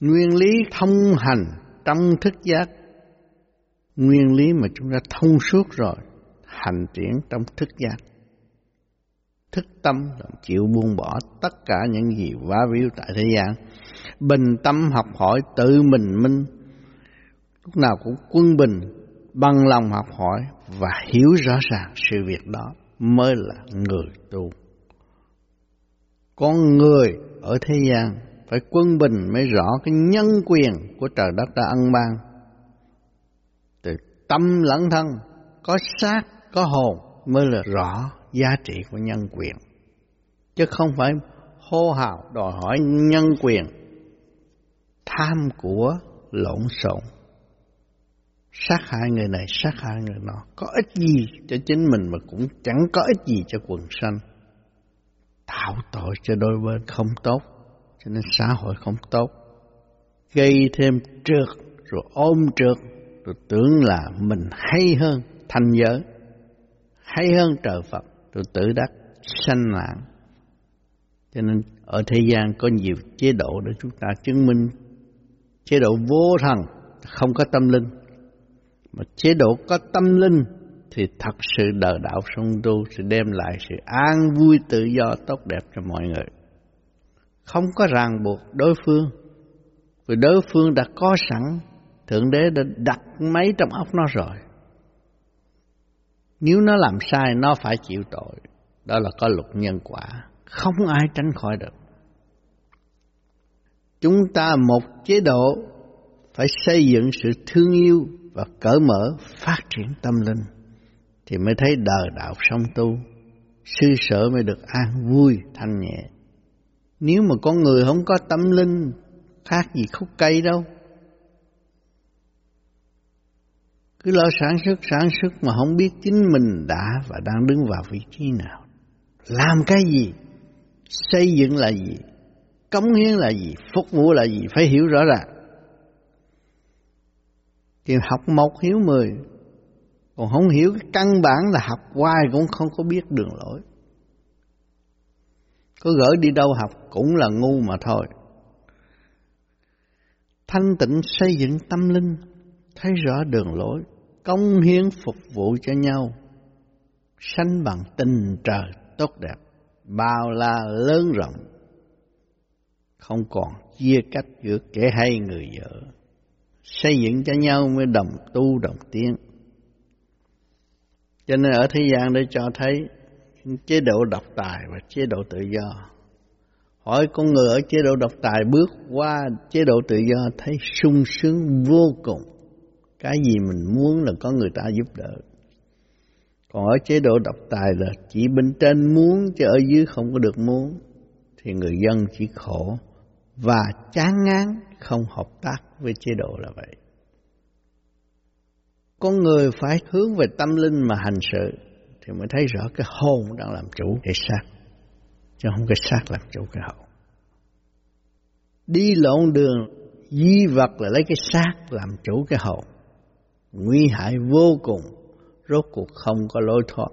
Nguyên lý thông hành trong thức giác. Nguyên lý mà chúng ta thông suốt rồi, hành triển trong thức giác. Thức tâm chịu buông bỏ tất cả những gì vá víu tại thế gian. Bình tâm học hỏi tự mình minh. Lúc nào cũng quân bình bằng lòng học hỏi và hiểu rõ ràng sự việc đó mới là người tu. Con người ở thế gian phải quân bình mới rõ cái nhân quyền của trời đất đã ân ban. Từ tâm lẫn thân, có xác, có hồn mới là rõ giá trị của nhân quyền. Chứ không phải hô hào đòi hỏi nhân quyền, tham của lộn xộn sát hại người này, sát hại người nọ. Có ích gì cho chính mình mà cũng chẳng có ích gì cho quần sanh. Tạo tội cho đôi bên không tốt, cho nên xã hội không tốt. Gây thêm trượt, rồi ôm trượt, rồi tưởng là mình hay hơn thanh giới. Hay hơn trời Phật, rồi tự đắc sanh mạng. Cho nên ở thế gian có nhiều chế độ để chúng ta chứng minh chế độ vô thần, không có tâm linh mà chế độ có tâm linh thì thật sự đời đạo song tu sẽ đem lại sự an vui tự do tốt đẹp cho mọi người. Không có ràng buộc đối phương, vì đối phương đã có sẵn, Thượng Đế đã đặt máy trong óc nó rồi. Nếu nó làm sai, nó phải chịu tội. Đó là có luật nhân quả, không ai tránh khỏi được. Chúng ta một chế độ phải xây dựng sự thương yêu và cởi mở phát triển tâm linh, thì mới thấy đời đạo song tu, sư sở mới được an vui thanh nhẹ. Nếu mà con người không có tâm linh, khác gì khúc cây đâu. Cứ lo sản xuất sản xuất mà không biết chính mình đã và đang đứng vào vị trí nào. Làm cái gì? Xây dựng là gì? Cống hiến là gì? Phục vụ là gì? Phải hiểu rõ ràng thì học một hiểu mười. Còn không hiểu cái căn bản là học hoài cũng không có biết đường lối. Có gửi đi đâu học cũng là ngu mà thôi. Thanh tịnh xây dựng tâm linh, thấy rõ đường lối công hiến phục vụ cho nhau. Sanh bằng tình trời tốt đẹp, bao la lớn rộng. Không còn chia cách giữa kẻ hay người vợ xây dựng cho nhau mới đồng tu, đồng tiến. Cho nên ở thế gian để cho thấy chế độ độc tài và chế độ tự do. Hỏi con người ở chế độ độc tài bước qua chế độ tự do thấy sung sướng vô cùng. Cái gì mình muốn là có người ta giúp đỡ. Còn ở chế độ độc tài là chỉ bên trên muốn chứ ở dưới không có được muốn, thì người dân chỉ khổ và chán ngán không hợp tác với chế độ là vậy. Con người phải hướng về tâm linh mà hành sự thì mới thấy rõ cái hồn đang làm chủ cái xác, chứ không cái xác làm chủ cái hồn. Đi lộn đường di vật là lấy cái xác làm chủ cái hồn, nguy hại vô cùng, rốt cuộc không có lối thoát.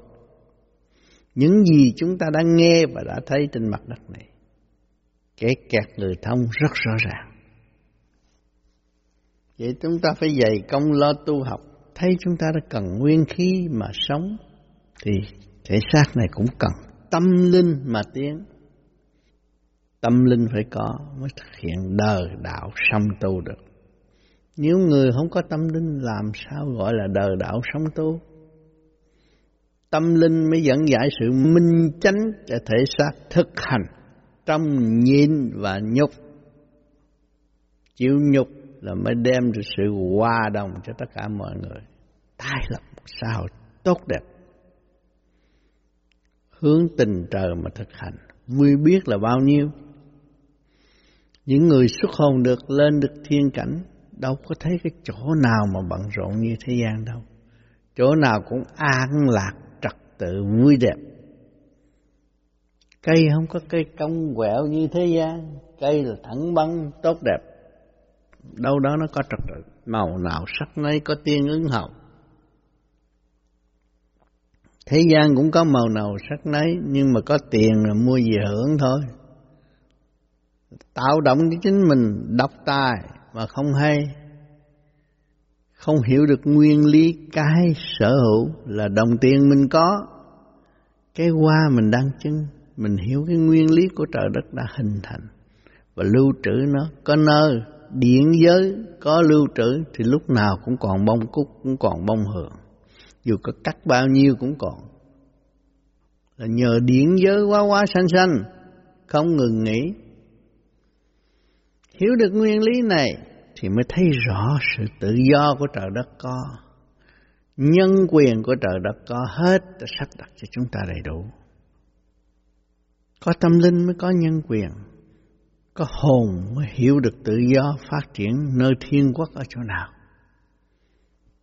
Những gì chúng ta đã nghe và đã thấy trên mặt đất này, kẻ kẹt người thông rất rõ ràng. Vậy chúng ta phải dày công lo tu học, thấy chúng ta đã cần nguyên khí mà sống, thì thể xác này cũng cần tâm linh mà tiến. Tâm linh phải có mới thực hiện đời đạo song tu được. Nếu người không có tâm linh làm sao gọi là đời đạo sống tu? Tâm linh mới dẫn giải sự minh chánh cho thể xác thực hành trong nhìn và nhục. Chịu nhục là mới đem được sự hòa đồng cho tất cả mọi người. Tái lập một xã hội tốt đẹp. Hướng tình trời mà thực hành, vui biết là bao nhiêu. Những người xuất hồn được lên được thiên cảnh đâu có thấy cái chỗ nào mà bận rộn như thế gian đâu. Chỗ nào cũng an lạc, trật tự, vui đẹp. Cây không có cây cong quẹo như thế gian, cây là thẳng băng, tốt đẹp. Đâu đó nó có trật tự, màu nào sắc nấy có tiên ứng hậu. Thế gian cũng có màu nào sắc nấy, nhưng mà có tiền là mua gì hưởng thôi. Tạo động cho chính mình độc tài, mà không hay không hiểu được nguyên lý cái sở hữu là đồng tiền mình có cái hoa mình đang chứng mình hiểu cái nguyên lý của trời đất đã hình thành và lưu trữ nó có nơi điện giới có lưu trữ thì lúc nào cũng còn bông cúc, cũng còn bông hường dù có cắt bao nhiêu cũng còn là nhờ điện giới quá quá xanh xanh, không ngừng nghỉ Hiểu được nguyên lý này thì mới thấy rõ sự tự do của trời đất có. Nhân quyền của trời đất có hết, đã sắp đặt cho chúng ta đầy đủ. Có tâm linh mới có nhân quyền. Có hồn mới hiểu được tự do phát triển nơi thiên quốc ở chỗ nào.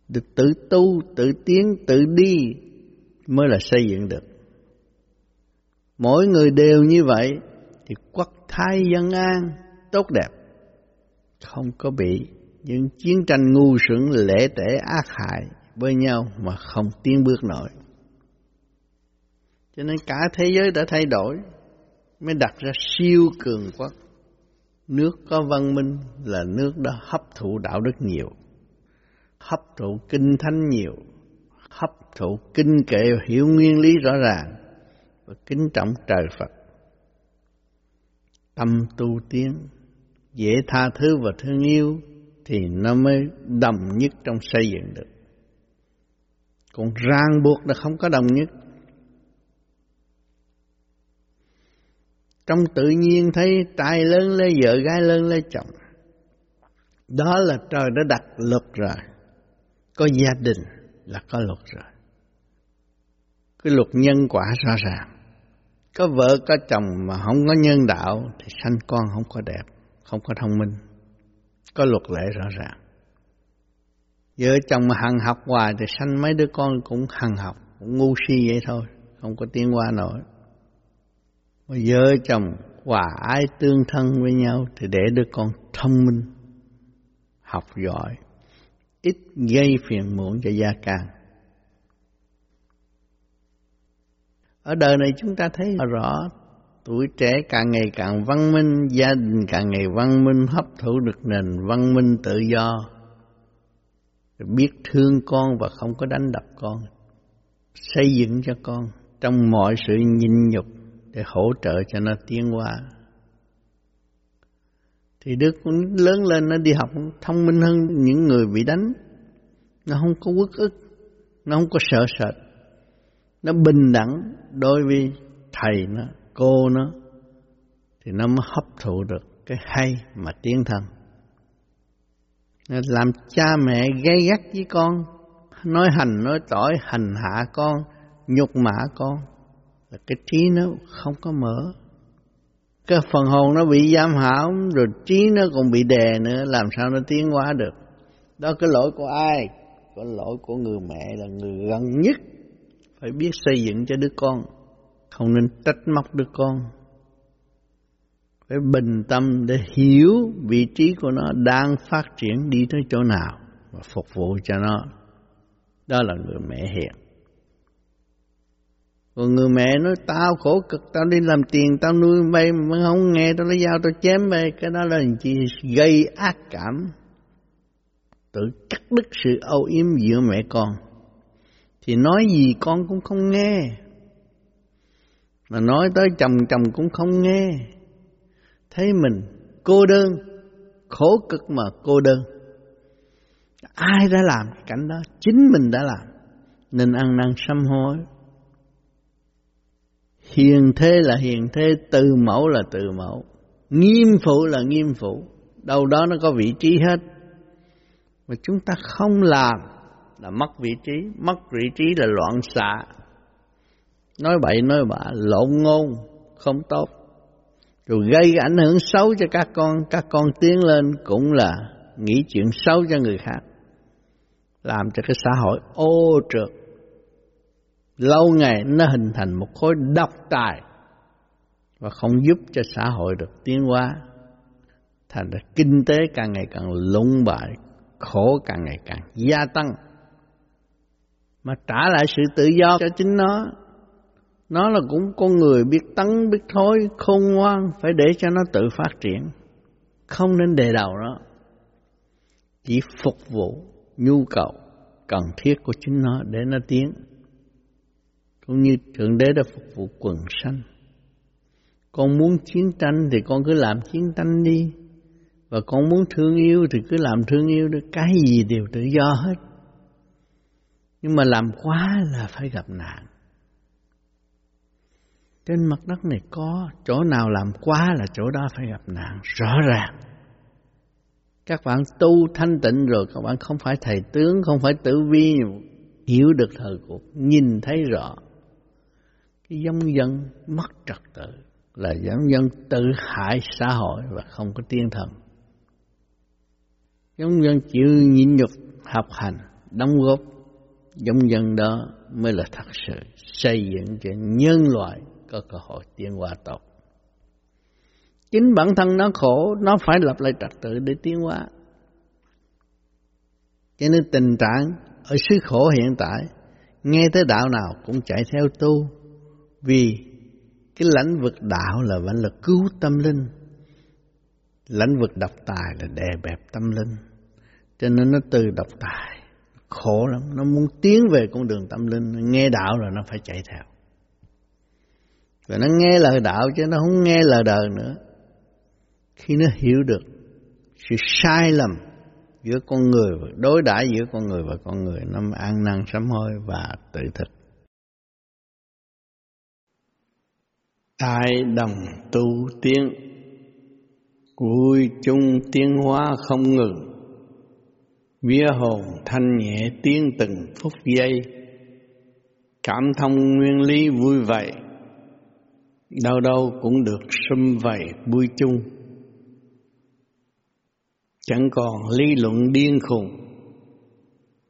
Được tự tu, tự tiến, tự đi mới là xây dựng được. Mỗi người đều như vậy thì quốc thái dân an, tốt đẹp không có bị những chiến tranh ngu xuẩn lễ tể ác hại với nhau mà không tiến bước nổi. Cho nên cả thế giới đã thay đổi mới đặt ra siêu cường quốc. Nước có văn minh là nước đó hấp thụ đạo đức nhiều, hấp thụ kinh thánh nhiều, hấp thụ kinh kệ và hiểu nguyên lý rõ ràng và kính trọng trời Phật. Tâm tu tiến dễ tha thứ và thương yêu thì nó mới đồng nhất trong xây dựng được. Còn ràng buộc là không có đồng nhất. Trong tự nhiên thấy trai lớn lấy vợ, gái lớn lấy chồng. Đó là trời đã đặt luật rồi. Có gia đình là có luật rồi. Cái luật nhân quả rõ ràng. Có vợ có chồng mà không có nhân đạo thì sanh con không có đẹp không có thông minh có luật lệ rõ ràng vợ chồng mà hằng học hoài thì sanh mấy đứa con cũng hằng học cũng ngu si vậy thôi không có tiến qua nổi mà vợ chồng hòa ái tương thân với nhau thì để đứa con thông minh học giỏi ít gây phiền muộn cho gia càng ở đời này chúng ta thấy rõ tuổi trẻ càng ngày càng văn minh, gia đình càng ngày văn minh, hấp thụ được nền văn minh tự do. Biết thương con và không có đánh đập con. Xây dựng cho con trong mọi sự nhịn nhục để hỗ trợ cho nó tiến qua. Thì đứa con lớn lên nó đi học thông minh hơn những người bị đánh. Nó không có uất ức, nó không có sợ sệt. Nó bình đẳng đối với thầy nó cô nó thì nó mới hấp thụ được cái hay mà tiến thân làm cha mẹ gây gắt với con nói hành nói tỏi hành hạ con nhục mạ con là cái trí nó không có mở. Cái phần hồn nó bị giam hãm, rồi trí nó còn bị đè nữa, làm sao nó tiến hóa được? Đó, cái lỗi của ai? Cái lỗi của người mẹ là người gần nhất phải biết xây dựng cho đứa con. Không nên trách móc đứa con. Phải bình tâm để hiểu vị trí của nó đang phát triển đi tới chỗ nào và phục vụ cho nó. Đó là người mẹ hiền còn người mẹ nói, tao khổ cực, tao đi làm tiền, tao nuôi bay mà không nghe tao lấy dao tao chém bay cái đó là chỉ gây ác cảm. Tự cắt đứt sự âu yếm giữa mẹ con. Thì nói gì con cũng không nghe. Mà nói tới chồng chồng cũng không nghe. Thấy mình cô đơn, khổ cực mà cô đơn. Ai đã làm cái cảnh đó? Chính mình đã làm. Nên ăn năn sám hối hiền thế là hiền thế từ mẫu là từ mẫu. Nghiêm phụ là nghiêm phụ. Đâu đó nó có vị trí hết. Mà chúng ta không làm là mất vị trí. Mất vị trí là loạn xạ. Nói bậy, nói bạ, lộn ngôn, không tốt. Rồi gây ảnh hưởng xấu cho các con các con tiến lên cũng là nghĩ chuyện xấu cho người khác. Làm cho cái xã hội ô trượt lâu ngày nó hình thành một khối độc tài và không giúp cho xã hội được tiến hóa, thành ra kinh tế càng ngày càng lũng bại, khổ càng ngày càng gia tăng. Mà trả lại sự tự do cho chính nó nó là cũng con người biết tấn, biết thối, khôn ngoan, phải để cho nó tự phát triển, không nên đề đầu nó. Chỉ phục vụ nhu cầu cần thiết của chính nó để nó tiến cũng như thượng đế đã phục vụ quần sanh. Con muốn chiến tranh thì con cứ làm chiến tranh đi. Và con muốn thương yêu thì cứ làm thương yêu được. Cái gì đều tự do hết. Nhưng mà làm quá là phải gặp nạn. Trên mặt đất này có, chỗ nào làm quá là chỗ đó phải gặp nạn. Rõ ràng. Các bạn tu thanh tịnh rồi, các bạn không phải thầy tướng, không phải tử vi. Hiểu được thời cuộc, nhìn thấy rõ cái giống dân mất trật tự, là giống dân tự hại xã hội và không có tiên thần. Giống dân chịu nhịn nhục, học hành, đóng góp, giống dân đó mới là thật sự xây dựng cho nhân loại có cơ hội tiến hóa tốt. Chính bản thân nó khổ, nó phải lập lại trật tự để tiến hóa. Cho nên tình trạng ở xứ khổ hiện tại nghe tới đạo nào cũng chạy theo tu vì cái lãnh vực đạo là vẫn là cứu tâm linh. Lãnh vực độc tài là đè bẹp tâm linh. Cho nên nó từ độc tài, khổ lắm. Nó muốn tiến về con đường tâm linh. Nghe đạo là nó phải chạy theo. Và nó nghe lời đạo chứ nó không nghe lời đời nữa. Khi nó hiểu được sự sai lầm giữa con người và đối đãi giữa con người và con người, nó ăn năn sám hối và tự thực. Đại đồng tu tiến vui chung tiến hóa không ngừng. Vía hồn thanh nhẹ tiến từng phút giây. Cảm thông nguyên lý vui vậy đâu đâu cũng được sum vầy vui chung. Chẳng còn lý luận điên khùng.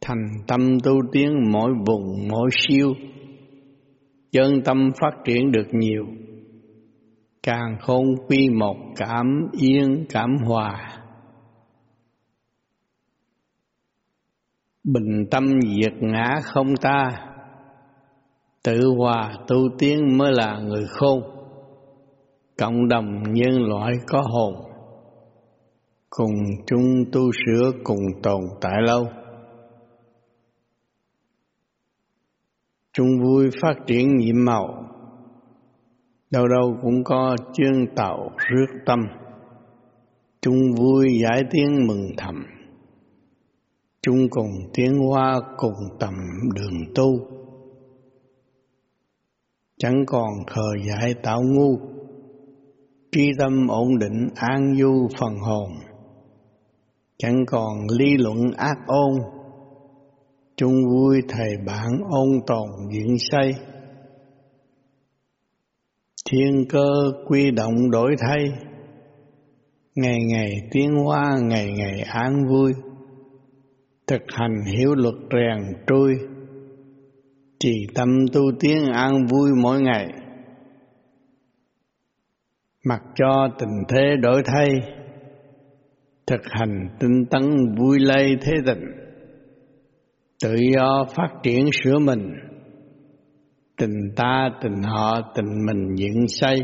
Thành tâm tu tiến mỗi vùng mỗi siêu. Chân tâm phát triển được nhiều càng khôn quy một cảm yên cảm hòa. Bình tâm diệt ngã không ta, tự hòa tu tiến mới là người khôn. Cộng đồng nhân loại có hồn, cùng chung tu sửa cùng tồn tại lâu. Chung vui phát triển nhiệm màu đâu đâu cũng có chương tàu rước tâm. Chung vui giải tiếng mừng thầm. Chung cùng tiếng hoa cùng tầm đường tu. Chẳng còn khờ dại tạo ngu. Tri tâm ổn định an du phần hồn. Chẳng còn lý luận ác ôn. Chung vui thầy bạn ôn tồn diễn xây thiên cơ quy động đổi thay. Ngày ngày tiến hóa, ngày ngày an vui. Thực hành hiểu luật rèn trôi. Trì tâm tu tiến an vui mỗi ngày. Mặc cho tình thế đổi thay. Thực hành tinh tấn vui lây thế tình. Tự do phát triển sửa mình tình ta tình họ tình mình dựng xây